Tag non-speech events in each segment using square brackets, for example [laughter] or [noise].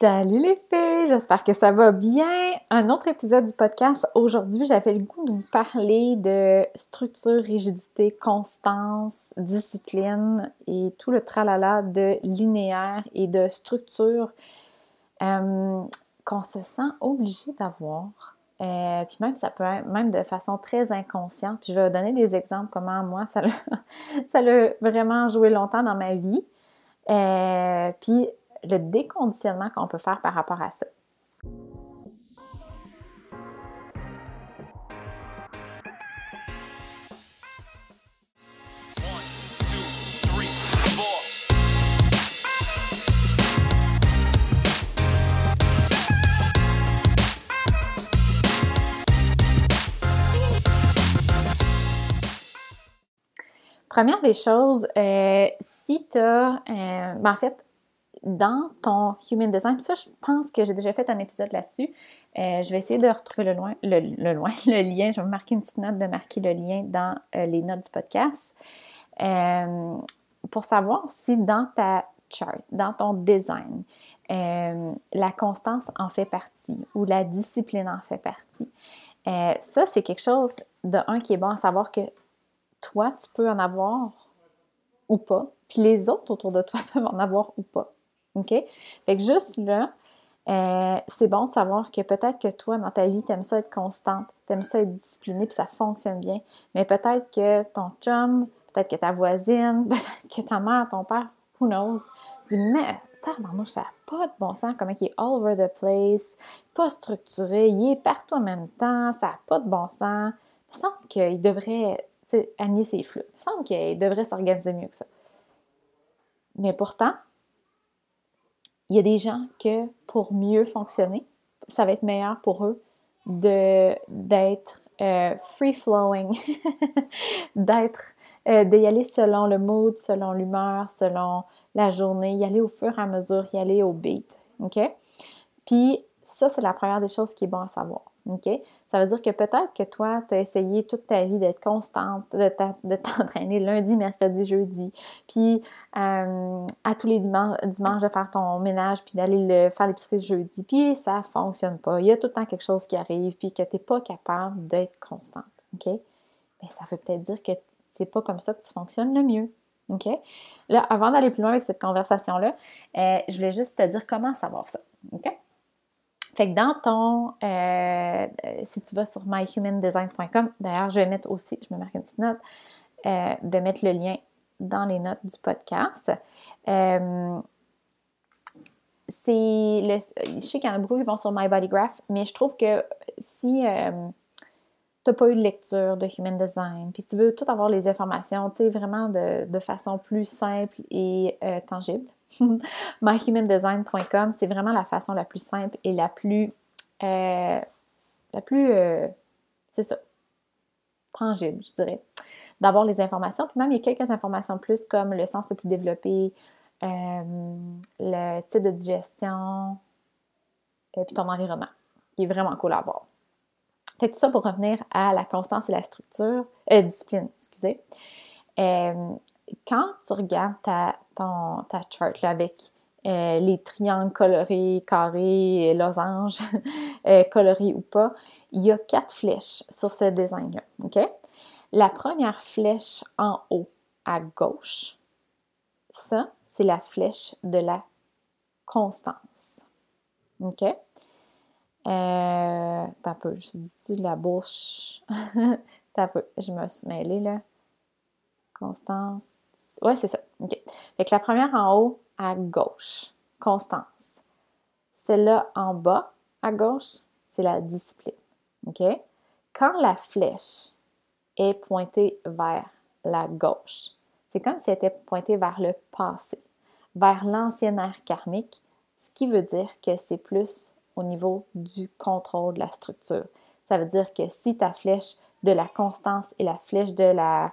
Salut les filles, j'espère que ça va bien. Un autre épisode du podcast. Aujourd'hui, j'avais le goût de vous parler de structure, rigidité, constance, discipline et tout le tralala de linéaire et de structure euh, qu'on se sent obligé d'avoir. Euh, puis même, ça peut être même de façon très inconsciente. Puis je vais donner des exemples comment moi, ça l'a [laughs] vraiment joué longtemps dans ma vie. Euh, puis le déconditionnement qu'on peut faire par rapport à ça. Première des choses, euh, si tu as, euh, ben, en fait, dans ton Human Design, ça, je pense que j'ai déjà fait un épisode là-dessus. Euh, je vais essayer de retrouver le, loin, le, [laughs] lien. Je vais marquer une petite note de marquer le lien dans euh, les notes du podcast euh, pour savoir si dans ta chart, dans ton design, la constance en fait partie ou la discipline en fait partie. ça, c'est quelque chose de un qui est bon à savoir que toi, tu peux en avoir ou pas, puis les autres autour de toi [laughs] peuvent en avoir ou pas. OK? Fait que juste là, euh, c'est bon de savoir que peut-être que toi, dans ta vie, tu aimes ça être constante, tu aimes ça être disciplinée, puis ça fonctionne bien. Mais peut-être que ton chum, peut-être que ta voisine, [laughs] peut-être que ta mère, ton père, who knows, dit Mais, tabarnouche, ça n'a pas de bon sens, comment il est all over the place, pas structuré, il est partout en même temps, ça n'a pas de bon sens. Il semble qu'il devrait aligner ses flux. Il semble qu'il devrait s'organiser mieux que ça. Mais pourtant, il y a des gens que pour mieux fonctionner, ça va être meilleur pour eux d'être euh, free flowing, [laughs] d'être euh, d'y aller selon le mood, selon l'humeur, selon la journée, y aller au fur et à mesure, y aller au beat? Puis ça, c'est la première des choses qui est bon à savoir. OK? Ça veut dire que peut-être que toi, tu as essayé toute ta vie d'être constante, de t'entraîner [laughs] lundi, mercredi, jeudi, puis euh, à tous les dimanches, de faire ton ménage, puis d'aller faire l'épicerie jeudi, puis ça ne fonctionne pas. Il y a tout le temps quelque chose qui arrive, puis que tu n'es pas capable d'être constante. OK? Mais ça veut peut-être dire que c'est pas comme ça que tu fonctionnes le mieux. OK? Là, avant d'aller plus loin avec cette conversation-là, euh, je voulais juste te dire comment savoir ça. OK? Fait que dans ton, euh, si tu vas sur myhumandesign.com, d'ailleurs, je vais mettre aussi, je me marque une petite note, euh, de mettre le lien dans les notes du podcast. Euh, c'est le, je sais qu'il y en a beaucoup qui vont sur MyBodyGraph, mais je trouve que si tu n'as pas eu de lecture de Human Design, puis tu veux tout avoir les informations, tu sais, vraiment de, de, façon plus simple et tangible, [laughs] myhumandesign.com, c'est vraiment la façon la plus simple et la plus, euh, la plus, euh, c'est ça, tangible, je dirais, d'avoir les informations. Puis même, il y a quelques informations plus comme le sens le plus développé, euh, le type de digestion, puis ton environnement, qui est vraiment cool à voir. Fait tout ça pour revenir à la constance et la structure, euh, discipline, excusez quand tu regardes ta, ta chart avec euh, les triangles colorés, carrés, losanges, [laughs] euh, colorés ou pas, il y a quatre flèches sur ce design-là. La première flèche en haut à gauche, ça, c'est la flèche de la constance. OK? Euh, t'as peu, je dis la bouche? [laughs] t'as peu, je me suis mêlée là. Constance. Ouais, c'est ça. OK. Fait que la première en haut, à gauche, constance. Celle-là en bas, à gauche, c'est la discipline. OK? Quand la flèche est pointée vers la gauche, c'est comme si elle était pointée vers le passé, vers l'ancienne ère karmique, ce qui veut dire que c'est plus au niveau du contrôle de la structure. Ça veut dire que si ta flèche de la constance et la flèche de la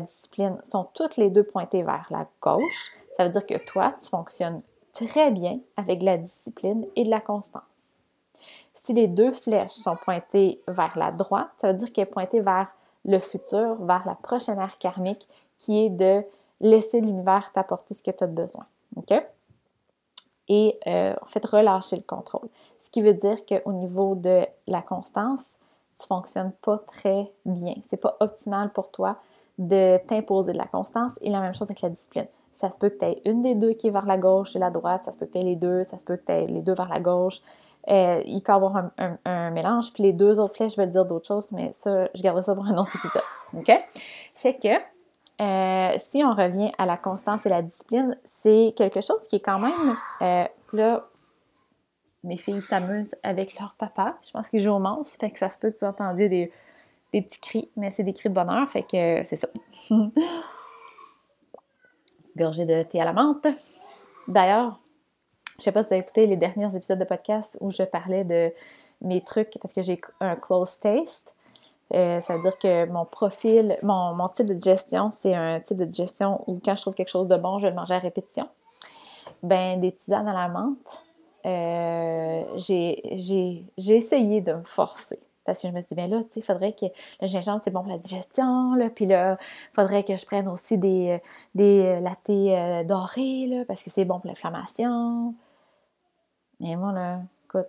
discipline sont toutes les deux pointées vers la gauche, ça veut dire que toi, tu fonctionnes très bien avec la discipline et de la constance. Si les deux flèches sont pointées vers la droite, ça veut dire qu'elle est pointée vers le futur, vers la prochaine ère karmique, qui est de laisser l'univers t'apporter ce que tu as besoin. OK? Et euh, en fait relâcher le contrôle. Ce qui veut dire qu'au niveau de la constance, tu fonctionnes pas très bien. C'est pas optimal pour toi de t'imposer de la constance et la même chose avec la discipline. Ça se peut que tu aies une des deux qui est vers la gauche et la droite, ça se peut que tu aies les deux, ça se peut que tu aies les deux vers la gauche. Euh, il peut y avoir un, mélange. Puis les deux autres flèches veulent dire d'autres choses, mais ça, je garderai ça pour un autre épisode. OK? Fait que euh, si on revient à la constance et la discipline, c'est quelque chose qui est quand même. Euh, là, mes filles s'amusent avec leur papa. Je pense qu'ils jouent au monstre, fait que ça se peut que vous entendiez des, petits cris, mais c'est des cris de bonheur, fait que c'est ça. [laughs] Gorgée de thé à la menthe. D'ailleurs, je sais pas si vous avez écouté les derniers épisodes de podcast où je parlais de mes trucs parce que j'ai un close taste. Euh, ça veut dire que mon profil, mon, type de digestion, c'est un type de digestion où quand je trouve quelque chose de bon, je vais le manger à répétition. Ben, des tisanes à la menthe, euh, j'ai essayé de me forcer. Parce que je me suis dit, ben là, tu sais, il faudrait que le gingembre, c'est bon pour la digestion, là, puis là, il faudrait que je prenne aussi des, des euh, dorés, là, parce que c'est bon pour l'inflammation. Et moi, là, écoute,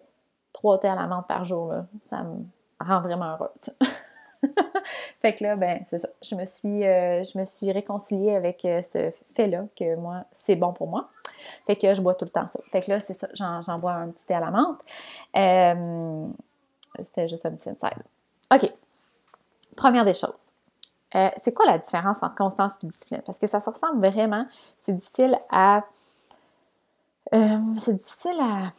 trois thés à la menthe par jour, ça me rend vraiment heureuse. [laughs] [laughs] fait que là, ben, c'est ça. Je me suis, euh, je me suis réconciliée avec euh, ce fait-là, que moi, c'est bon pour moi. Fait que je bois tout le temps ça. Fait que là, c'est ça, j'en, bois un petit thé à la menthe. Euh, c'était juste un petit inside. OK. Première des choses. c'est quoi la différence entre constance et discipline? Parce que ça se ressemble vraiment. C'est difficile à. c'est difficile à,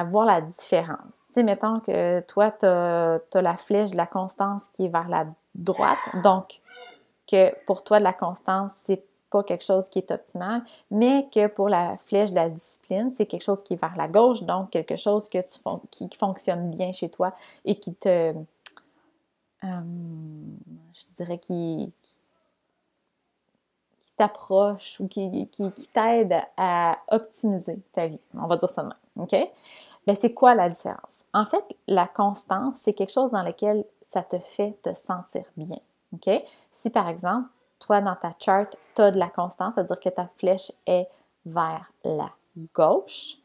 à voir la différence. Tu sais, mettons que toi, tu as, la flèche de la constance qui est vers la droite, donc que pour toi, de la constance, c'est pas quelque chose qui est optimal, mais que pour la flèche de la discipline, c'est quelque chose qui est vers la gauche, donc quelque chose que tu qui fonctionne bien chez toi et qui te, euh, je dirais, qui, qui t'approche ou qui, qui, qui t'aide à optimiser ta vie. On va dire ça de. OK? Mais c'est quoi la différence? En fait, la constance, c'est quelque chose dans lequel ça te fait te sentir bien. Si par exemple, toi, dans ta charte, tu as de la constance, c'est-à-dire que ta flèche est vers la gauche,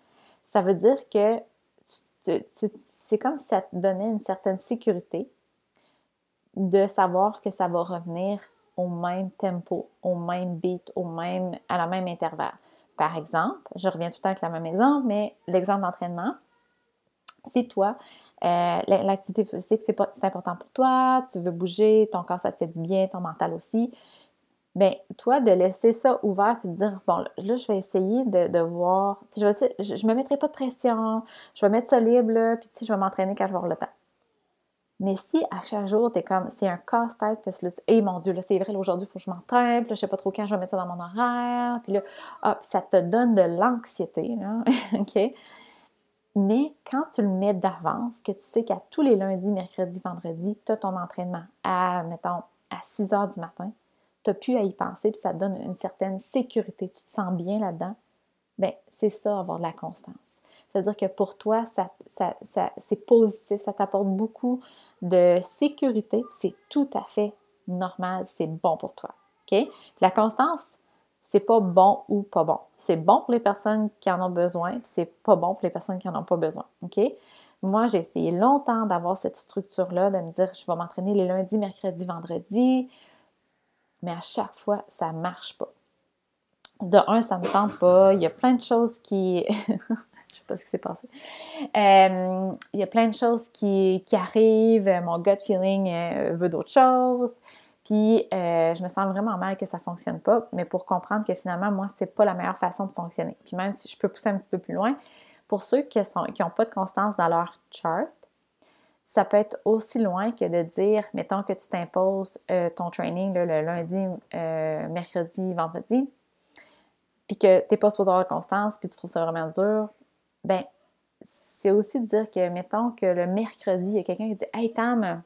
ça veut dire que c'est comme si ça te donnait une certaine sécurité de savoir que ça va revenir au même tempo, au même beat, au même, à la même intervalle. Par exemple, je reviens tout le temps avec le même exemple, mais l'exemple d'entraînement, si toi, euh, l'activité physique, c'est important pour toi, tu veux bouger, ton corps, ça te fait du bien, ton mental aussi, bien, toi, de laisser ça ouvert et de dire, bon, là, je vais essayer de, voir, je, vais, je, me mettrai pas de pression, je vais mettre ça libre, là, puis je vais m'entraîner quand je vais avoir le temps. Mais si à chaque jour, tu es comme, c'est un casse-tête, parce que là, mon Dieu, là, c'est vrai, aujourd'hui, il faut que je m'entraîne, puis là, je sais pas trop quand je vais mettre ça dans mon horaire, puis là, ah, ça te donne de l'anxiété, là, [laughs] OK? Mais quand tu le mets d'avance, que tu sais qu'à tous les lundis, mercredis, vendredis, tu as ton entraînement à, mettons, à 6 heures du matin, tu n'as plus à y penser, puis ça te donne une certaine sécurité, tu te sens bien là-dedans, bien, c'est ça, avoir de la constance. C'est-à-dire que pour toi, c'est positif, ça t'apporte beaucoup de sécurité, c'est tout à fait normal, c'est bon pour toi. La constance, c'est pas bon ou pas bon. C'est bon pour les personnes qui en ont besoin, c'est pas bon pour les personnes qui en ont pas besoin. OK? Moi, j'ai essayé longtemps d'avoir cette structure-là, de me dire je vais m'entraîner les lundis, mercredis, vendredis, mais à chaque fois, ça marche pas. De un, ça me tente pas. Il y a plein de choses qui. [laughs] je sais pas ce qui s'est passé. Euh, il y a plein de choses qui, qui arrivent. Mon gut feeling euh, veut d'autres choses. Puis euh, je me sens vraiment mal que ça ne fonctionne pas, mais pour comprendre que finalement, moi, c'est pas la meilleure façon de fonctionner. Puis même si je peux pousser un petit peu plus loin, pour ceux qui n'ont qui pas de constance dans leur chart, ça peut être aussi loin que de dire, mettons que tu t'imposes euh, ton training le lundi, euh, mercredi, vendredi, puis que tu n'es pas supposé avoir constance, puis tu trouves ça vraiment dur, ben c'est aussi de dire que, mettons que le mercredi, il y a quelqu'un qui dit Hey Tam,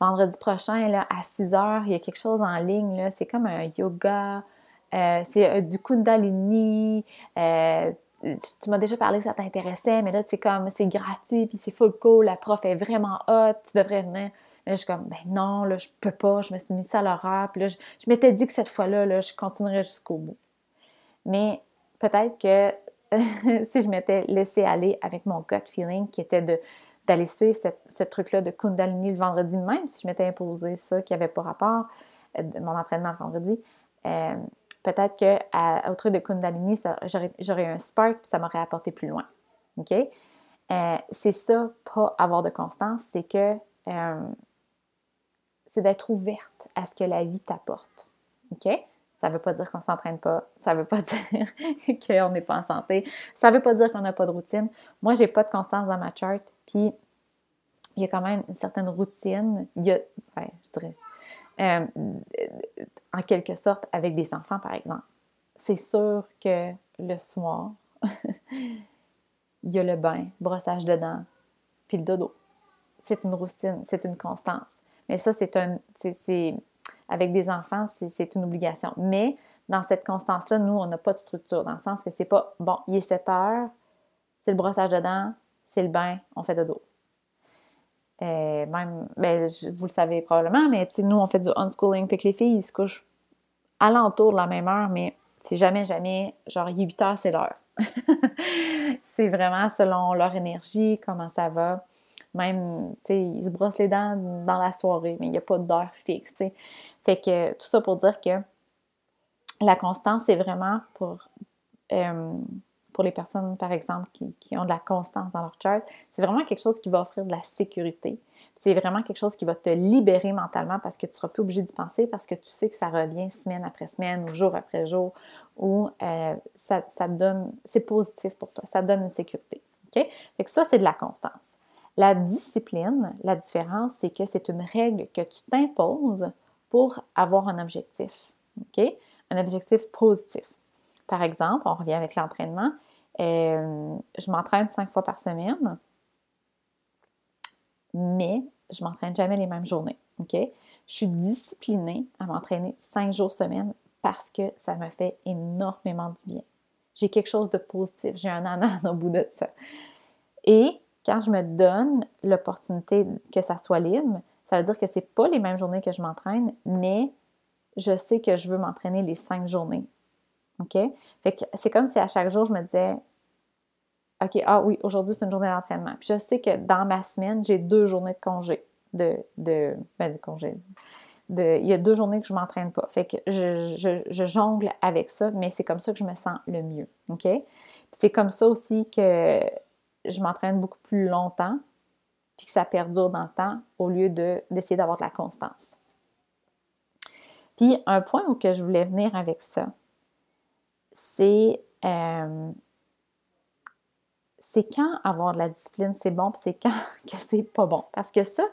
vendredi prochain, là, à 6 heures, il y a quelque chose en ligne. C'est comme un yoga, euh, c'est euh, du Kundalini. Euh, tu, m'as déjà parlé que ça t'intéressait, mais là, c'est comme, c'est gratuit, puis c'est full cool, la prof est vraiment hot, tu devrais venir. Mais là, je suis comme, ben non, là, je peux pas, je me suis mis ça à l'horaire, puis là, je, m'étais dit que cette fois-là, là, je continuerais jusqu'au bout. Mais peut-être que [laughs] si je m'étais laissé aller avec mon gut feeling qui était de d'aller suivre ce truc-là de Kundalini le vendredi même, si je m'étais imposé ça qui n'avait pas rapport, euh, mon entraînement vendredi, euh, peut-être qu'au truc de Kundalini, j'aurais eu un spark ça m'aurait apporté plus loin. Euh, c'est ça, pas avoir de constance, c'est que c'est d'être ouverte à ce que la vie t'apporte. Ça ne veut pas dire qu'on ne s'entraîne pas. Ça ne veut pas [laughs] dire qu'on n'est pas en santé. Ça ne veut pas dire qu'on n'a pas de routine. Moi, je n'ai pas de constance dans ma charte. Puis, il y a quand même une certaine routine. Il y a, je dirais, euh, en quelque sorte, avec des enfants, par exemple. C'est sûr que le soir, [laughs] il y a le bain, brossage de dents, puis le dodo. C'est une routine, c'est une constance. Mais ça, c'est un. C'est, avec des enfants, c'est, une obligation. Mais dans cette constance-là, nous, on n'a pas de structure, dans le sens que c'est pas bon, il est 7 heures, c'est le brossage de dents, c'est le bain, on fait dodo. Euh, même, ben, vous le savez probablement, mais nous, on fait du unschooling, fait que les filles, ils se couchent alentour de la même heure, mais c'est jamais, jamais, genre, il est 8 heures, c'est l'heure. [laughs] c'est vraiment selon leur énergie, comment ça va. Même, tu sais, ils se brossent les dents dans la soirée, mais il n'y a pas d'heure fixe, tu sais. Fait que tout ça pour dire que la constance, c'est vraiment pour, euh, pour les personnes, par exemple, qui, ont de la constance dans leur chart, c'est vraiment quelque chose qui va offrir de la sécurité. C'est vraiment quelque chose qui va te libérer mentalement parce que tu ne seras plus obligé d'y penser, parce que tu sais que ça revient semaine après semaine ou jour après jour, ou euh, ça, ça donne, c'est positif pour toi, ça donne une sécurité. OK? Fait que ça, c'est de la constance. La discipline, la différence, c'est que c'est une règle que tu t'imposes pour avoir un objectif. Un objectif positif. Par exemple, on revient avec l'entraînement. Euh, je m'entraîne cinq fois par semaine, mais je m'entraîne jamais les mêmes journées. Je suis disciplinée à m'entraîner cinq jours semaine parce que ça me fait énormément du bien. J'ai quelque chose de positif, j'ai un ananas au bout de ça. Et quand je me donne l'opportunité que ça soit libre, ça veut dire que ce n'est pas les mêmes journées que je m'entraîne, mais je sais que je veux m'entraîner les cinq journées. OK? Fait que c'est comme si à chaque jour, je me disais, OK, ah oui, aujourd'hui, c'est une journée d'entraînement. Puis je sais que dans ma semaine, j'ai deux journées de congé. De, de, ben, congé. Il y a deux journées que je ne m'entraîne pas. Fait que je, je, jongle avec ça, mais c'est comme ça que je me sens le mieux. OK? C'est comme ça aussi que je m'entraîne beaucoup plus longtemps, puis que ça perdure dans le temps, au lieu d'essayer d'avoir de la constance. Puis un point où que je voulais venir avec ça, c'est euh, c'est quand avoir de la discipline c'est bon, puis c'est quand [laughs] que c'est pas bon. Parce que ça,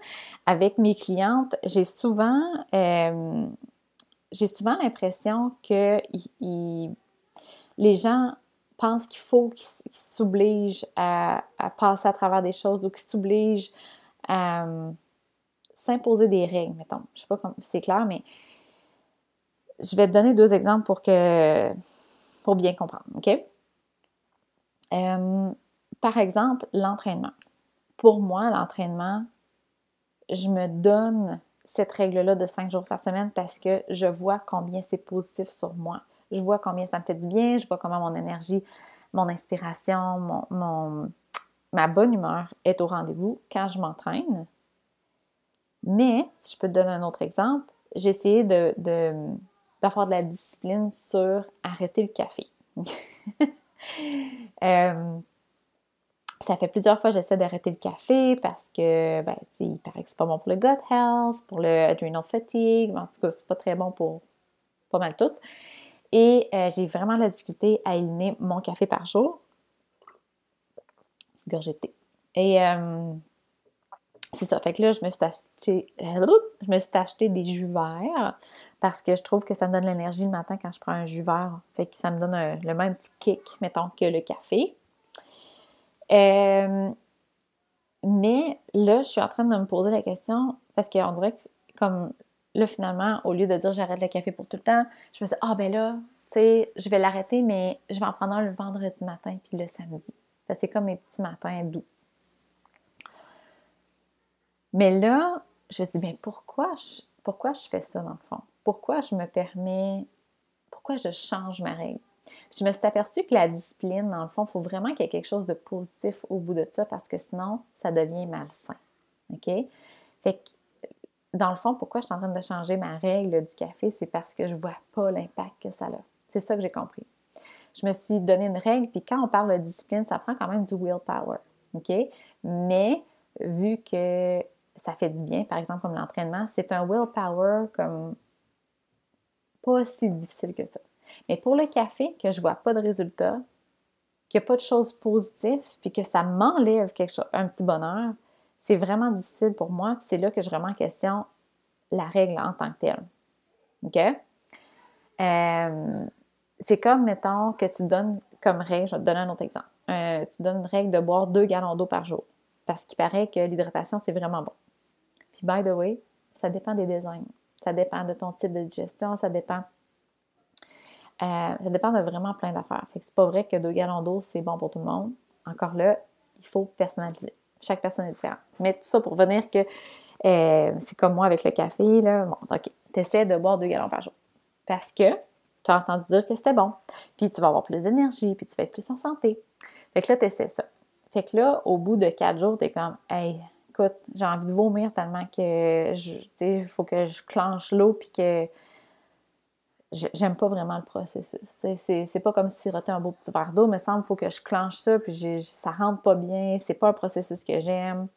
avec mes clientes, j'ai souvent euh, j'ai souvent l'impression que les gens pense qu'il faut qu'il s'oblige à, passer à travers des choses ou qu'il s'oblige à euh, s'imposer des règles, mettons. Je sais pas si c'est clair, mais je vais te donner deux exemples pour que pour bien comprendre, OK? Euh, par exemple, l'entraînement. Pour moi, l'entraînement, je me donne cette règle-là de cinq jours par semaine parce que je vois combien c'est positif sur moi je vois combien ça me fait du bien, je vois comment mon énergie, mon inspiration, ma bonne humeur est au rendez-vous quand je m'entraîne. Mais, si je peux te donner un autre exemple, j'ai essayé de, d'avoir de, la discipline sur arrêter le café. [laughs] Euh, ça fait plusieurs fois que j'essaie d'arrêter le café parce que, ben, il paraît que c'est pas bon pour le gut health, pour le adrenal fatigue, en tout cas, c'est pas très bon pour pas mal tout. Et euh, j'ai vraiment la difficulté à éliminer mon café par jour. C'est gorgé Et euh, c'est ça. Fait que là, je me suis acheté, je me suis acheté des jus verts parce que je trouve que ça me donne l'énergie le matin quand je prends un jus vert. Fait que ça me donne le même petit kick, mettons, que le café. Euh, mais là, je suis en train de me poser la question parce qu'on dirait que comme là, finalement, au lieu de dire j'arrête le café pour tout le temps, je me disais, ah ben là, tu sais, je vais l'arrêter, mais je vais en prendre un le vendredi matin puis le samedi. C'est comme mes petits matins doux. Mais là, je me dis, bien, pourquoi je, pourquoi je fais ça dans le fond? Pourquoi je me permets, pourquoi je change ma règle? je me suis aperçue que la discipline, dans le fond, il faut vraiment qu'il y ait quelque chose de positif au bout de ça parce que sinon, ça devient malsain. OK? Fait que, dans le fond, pourquoi je suis en train de changer ma règle du café, c'est parce que je ne vois pas l'impact que ça a. C'est ça que j'ai compris. Je me suis donné une règle, puis quand on parle de discipline, ça prend quand même du willpower. OK? Mais vu que ça fait du bien, par exemple, comme l'entraînement, c'est un willpower comme pas si difficile que ça. Mais pour le café, que je vois pas de résultat, qu'il n'y a pas de choses positives, puis que ça m'enlève quelque chose, un petit bonheur, c'est vraiment difficile pour moi. Puis c'est là que je remets en question la règle en tant que telle. OK? Euh, c'est comme, mettons, que tu donnes comme règle, je vais te donner un autre exemple. Euh, tu donnes une règle de boire deux gallons d'eau par jour. Parce qu'il paraît que l'hydratation, c'est vraiment bon. Puis, by the way, ça dépend des designs. Ça dépend de ton type de digestion, ça dépend. Euh, ça dépend de vraiment plein d'affaires. Fait que c'est pas vrai que deux gallons d'eau, c'est bon pour tout le monde. Encore là, il faut personnaliser. Chaque personne est différente. Mais tout ça pour venir que euh, c'est comme moi avec le café, là. Bon, OK. Tu essaies de boire deux gallons par jour. Parce que tu as entendu dire que c'était bon. Puis tu vas avoir plus d'énergie, puis tu vas être plus en santé. Fait que là, tu essaies ça. Fait que là, au bout de quatre jours, tu es comme, hey, écoute, j'ai envie de vomir tellement que, tu sais, il faut que je clenche l'eau, puis que j'aime pas vraiment le processus. C'est pas comme si siroter un beau petit verre d'eau, mais semble faut que je clenche ça, puis ça rentre pas bien, c'est pas un processus que j'aime.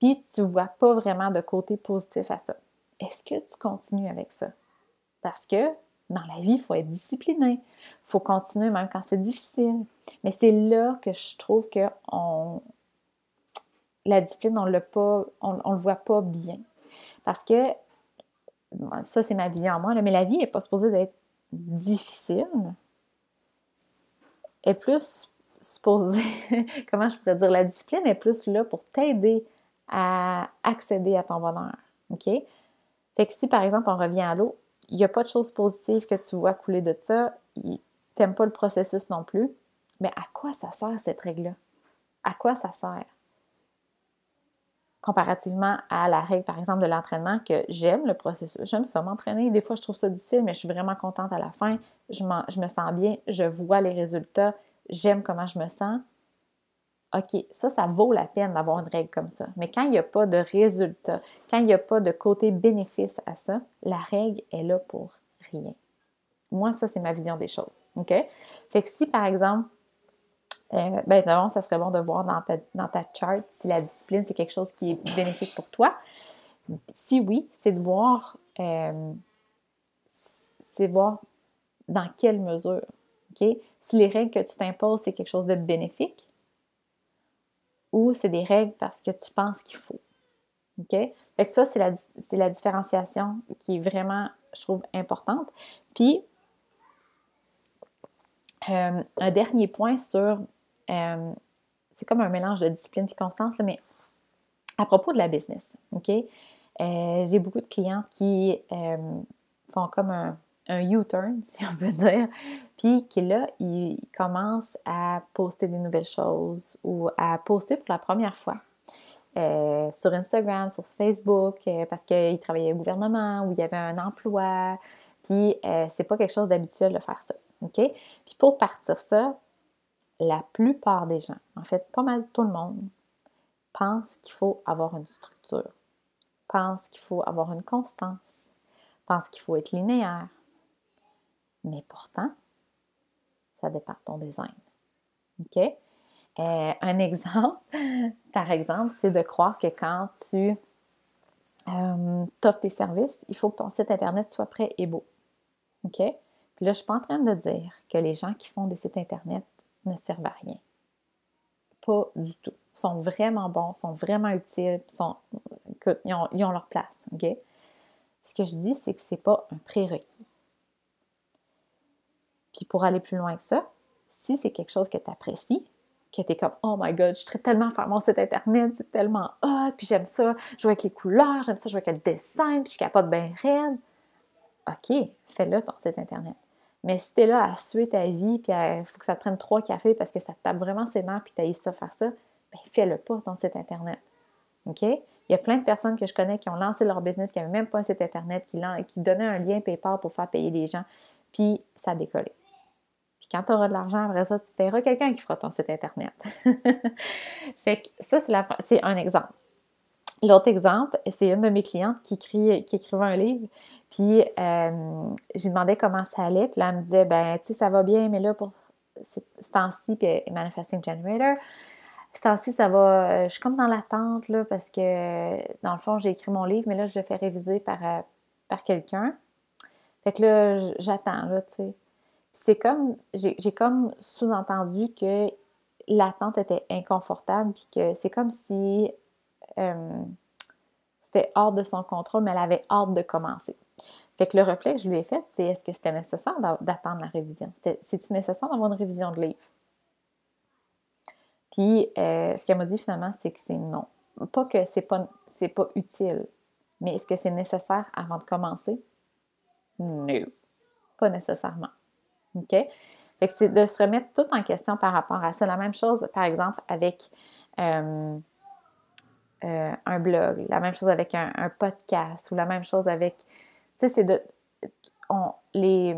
Puis tu vois pas vraiment de côté positif à ça. Est-ce que tu continues avec ça? Parce que dans la vie, il faut être discipliné. Il faut continuer même quand c'est difficile. Mais c'est là que je trouve que on, la discipline, on ne on, le voit pas bien. Parce que, ça c'est ma vision en moi, mais la vie n'est pas supposée d'être difficile. Elle est plus supposée, [laughs] comment je pourrais dire, la discipline est plus là pour t'aider à accéder à ton bonheur. OK? Fait que si par exemple on revient à l'eau, il n'y a pas de choses positives que tu vois couler de ça, tu n'aimes pas le processus non plus, mais à quoi ça sert cette règle-là? À quoi ça sert? Comparativement à la règle, par exemple, de l'entraînement, que j'aime le processus, j'aime ça m'entraîner. Des fois, je trouve ça difficile, mais je suis vraiment contente à la fin. Je, je me sens bien, je vois les résultats, j'aime comment je me sens. OK, ça, ça vaut la peine d'avoir une règle comme ça. Mais quand il n'y a pas de résultat, quand il n'y a pas de côté bénéfice à ça, la règle est là pour rien. Moi, ça, c'est ma vision des choses. OK? Fait que si, par exemple, euh, ben non, ça serait bon de voir dans ta, dans ta chart si la discipline, c'est quelque chose qui est bénéfique pour toi. Si oui, c'est de voir, euh, c'est voir dans quelle mesure. OK? Si les règles que tu t'imposes, c'est quelque chose de bénéfique, ou c'est des règles parce que tu penses qu'il faut. OK? Fait ça, c'est la, la différenciation qui est vraiment, je trouve, importante. Puis, euh, un dernier point sur. Euh, c'est comme un mélange de discipline et constance, mais à propos de la business, OK? Euh, j'ai beaucoup de clients qui font comme un, U-turn, [laughs] si on peut dire, puis qui là, ils commencent à poster des nouvelles choses ou à poster pour la première fois. Euh, sur Instagram, sur Facebook, euh, parce qu'ils travaillaient au gouvernement ou il y avait un emploi. Puis euh, c'est pas quelque chose d'habituel de faire ça. OK? Puis pour partir ça, la plupart des gens, en fait, pas mal tout le monde, pense qu'il faut avoir une structure, pense qu'il faut avoir une constance, pense qu'il faut être linéaire, mais pourtant, ça dépend de ton design. OK? Euh, un [laughs] exemple, par exemple, c'est de croire que quand tu euh, offres tes services, il faut que ton site Internet soit prêt et beau. OK? Puis là, je ne suis pas en train de dire que les gens qui font des sites Internet ne servent à rien. Pas du tout. Ils sont vraiment bons, sont vraiment utiles, sont, ils, ont, leur place. Ce que je dis, c'est que ce n'est pas un prérequis. Puis pour aller plus loin que ça, si c'est quelque chose que tu apprécies, que tu es comme Oh my god, je suis tellement faire mon site internet, c'est tellement hot, puis j'aime ça, jouer avec les couleurs, j'aime ça, jouer avec le dessin, puis je capable bien raide. OK, fais-le ton site internet. Mais si tu es là à suer ta vie, puis il faut que ça te prenne trois cafés parce que ça te tape vraiment ses nerfs, puis tu as ça faire ça, bien fais-le pas ton site internet. OK? Il y a plein de personnes que je connais qui ont lancé leur business, qui n'avaient même pas un site internet, qui, qui donnaient un lien PayPal pour faire payer les gens, puis ça a décollé. Puis quand tu auras de l'argent, après ça, tu paieras quelqu'un qui fera ton site Internet. [laughs] fait que ça, c'est un exemple. L'autre exemple, c'est une de mes clientes qui, écrit, qui écrivait un livre, puis euh, j'ai demandé comment ça allait, puis là, elle me disait, ben, tu sais, ça va bien, mais là, pour ce temps-ci, puis Manifesting Generator, ce temps-ci, ça va, euh, je suis comme dans l'attente, là, parce que, dans le fond, j'ai écrit mon livre, mais là, je le fais réviser par, euh, par quelqu'un. Fait que là, j'attends, là, tu sais. Puis c'est comme, j'ai comme sous-entendu que l'attente était inconfortable, puis que c'est comme si euh, c'était hors de son contrôle, mais elle avait hâte de commencer. Fait que le reflet que je lui ai fait, c'est est-ce que c'était nécessaire d'attendre la révision? C'est-tu nécessaire d'avoir une révision de livre? Puis, euh, ce qu'elle m'a dit finalement, c'est que c'est non. Pas que c'est pas, pas utile, mais est-ce que c'est nécessaire avant de commencer? Non, pas nécessairement. OK? Fait que c'est de se remettre tout en question par rapport à ça. La même chose, par exemple, avec euh, euh, un blog, la même chose avec un, podcast ou la même chose avec. Tu sais, c'est de. On, les.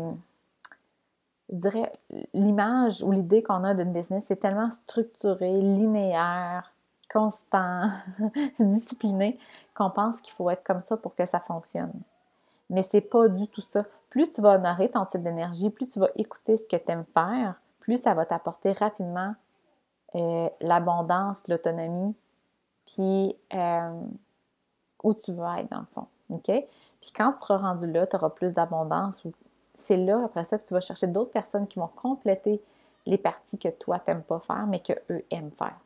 Je dirais, l'image ou l'idée qu'on a d'une business, c'est tellement structuré, linéaire, constant, [laughs] discipliné, qu'on pense qu'il faut être comme ça pour que ça fonctionne. Mais c'est pas du tout ça. Plus tu vas honorer ton type d'énergie, plus tu vas écouter ce que tu aimes faire, plus ça va t'apporter rapidement euh, l'abondance, l'autonomie, puis euh, où tu veux être dans le fond. OK? Puis quand tu seras rendu là, tu auras plus d'abondance. C'est là, après ça, que tu vas chercher d'autres personnes qui vont compléter les parties que toi, tu n'aimes pas faire, mais qu'eux aiment faire.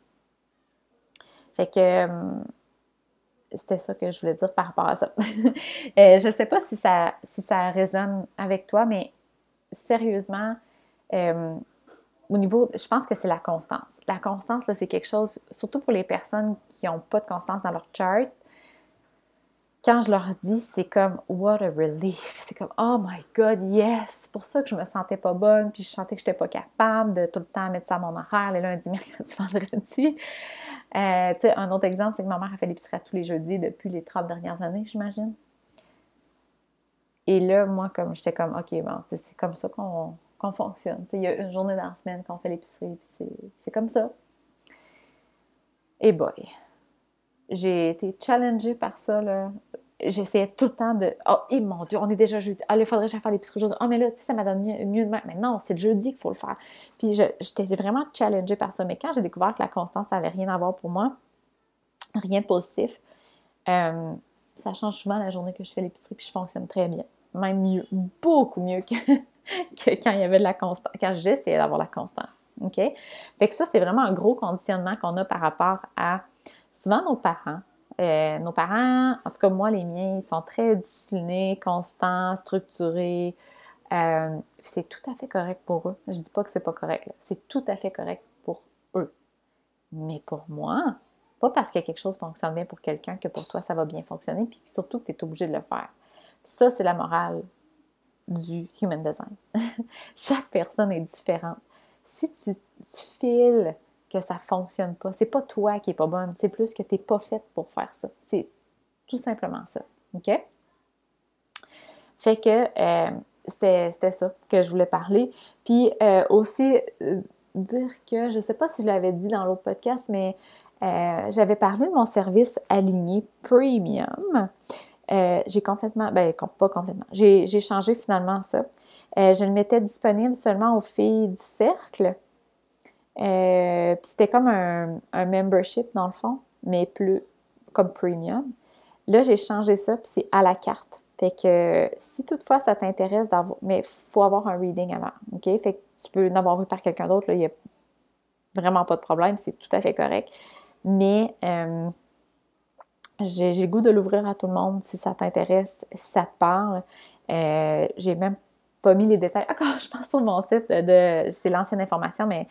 Fait que euh, c'était ça que je voulais dire par rapport à ça. [laughs] Euh, je ne sais pas si ça, si ça résonne avec toi, mais sérieusement, au niveau, je pense que c'est la constance. La constance, c'est quelque chose, surtout pour les personnes qui n'ont pas de constance dans leur chart. Quand je leur dis, c'est comme what a relief. C'est comme oh my god, yes. C'est pour ça que je me sentais pas bonne, puis je sentais que je n'étais pas capable de tout le temps mettre ça à mon horaire, les lundis, [laughs] mercredis, vendredis. Euh, un autre exemple, c'est que ma mère a fait l'épicerie tous les jeudis depuis les 30 dernières années, j'imagine. Et là, moi, comme j'étais comme, OK, bon, c'est comme ça qu'on fonctionne. Il y a une journée dans la semaine qu'on fait l'épicerie, puis c'est comme ça. Et boy, j'ai été challengée par ça, là. J'essayais tout le temps de Oh, et mon Dieu, on est déjà jeudi. Ah, il faudrait que j'aille faire l'épicerie aujourd'hui. Oh, mais là, tu sais, ça m'a donné mieux, de même. Mais non, c'est le jeudi qu'il faut le faire. Puis j'étais vraiment challengée par ça. Mais quand j'ai découvert que la constance n'avait rien à voir pour moi, rien de positif, euh, ça change souvent la journée que je fais l'épicerie, puis je fonctionne très bien. Même mieux, beaucoup mieux que, [laughs] que quand il y avait de la constance, quand j'essayais d'avoir la constance. OK? Fait que ça, c'est vraiment un gros conditionnement qu'on a par rapport à souvent nos parents. Euh, nos parents, en tout cas moi, les miens, ils sont très disciplinés, constants, structurés. Euh, c'est tout à fait correct pour eux. Je dis pas que c'est pas correct. C'est tout à fait correct pour eux. Mais pour moi, pas parce que quelque chose fonctionne bien pour quelqu'un que pour toi ça va bien fonctionner, puis surtout que tu es obligé de le faire. Ça, c'est la morale du human design. [laughs] Chaque personne est différente. Si tu files que ça fonctionne pas, c'est pas toi qui est pas bonne, c'est plus que tu n'es pas faite pour faire ça. C'est tout simplement ça. OK? Fait que euh, c'était ça que je voulais parler. Puis euh, aussi euh, dire que, je sais pas si je l'avais dit dans l'autre podcast, mais j'avais parlé de mon service aligné premium. J'ai complètement, ben pas complètement, j'ai changé finalement ça. Je le mettais disponible seulement aux filles du cercle. Euh, puis c'était comme un, membership dans le fond, mais plus comme premium. Là, j'ai changé ça, puis c'est à la carte. Fait que si toutefois ça t'intéresse d'avoir, mais il faut avoir un reading avant, OK? Fait que tu peux en avoir eu par quelqu'un d'autre, il n'y a vraiment pas de problème, c'est tout à fait correct. Mais j'ai le goût de l'ouvrir à tout le monde si ça t'intéresse, si ça te parle. Euh, j'ai même pas mis les détails. Encore, [laughs] je pense sur mon site de. C'est l'ancienne information, mais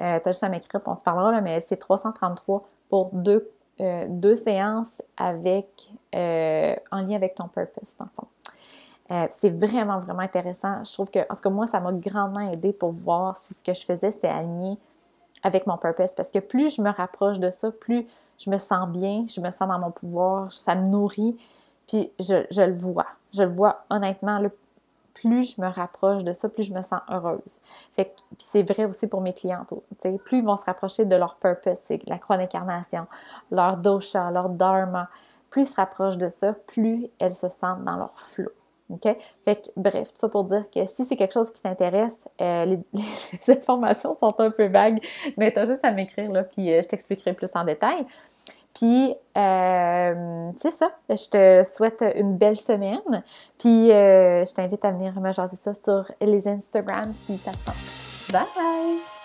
euh, tu as juste à m'écrire, on se parlera, là, mais c'est 333 pour deux, euh, deux séances avec en lien avec ton purpose, dans le fond. c'est vraiment, vraiment intéressant. Je trouve que, en tout cas, moi, ça m'a grandement aidé pour voir si ce que je faisais, c'était aligné avec mon purpose. Parce que plus je me rapproche de ça, plus je me sens bien, je me sens dans mon pouvoir, ça me nourrit, puis je, le vois. Je le vois honnêtement, plus je me rapproche de ça, plus je me sens heureuse. Fait c'est vrai aussi pour mes clientes. Plus ils vont se rapprocher de leur purpose, c'est la croix d'incarnation, leur dosha, leur dharma. Plus ils se rapprochent de ça, plus elles se sentent dans leur flow. OK? Fait que, bref, tout ça pour dire que si c'est quelque chose qui t'intéresse, euh, les, [laughs] informations sont un peu vagues, mais t'as juste à m'écrire, là, puis euh, je t'expliquerai plus en détail. Puis, euh, c'est ça. Je te souhaite une belle semaine. Puis, je t'invite à venir me jaser ça sur les Instagram si ça te tente. Bye!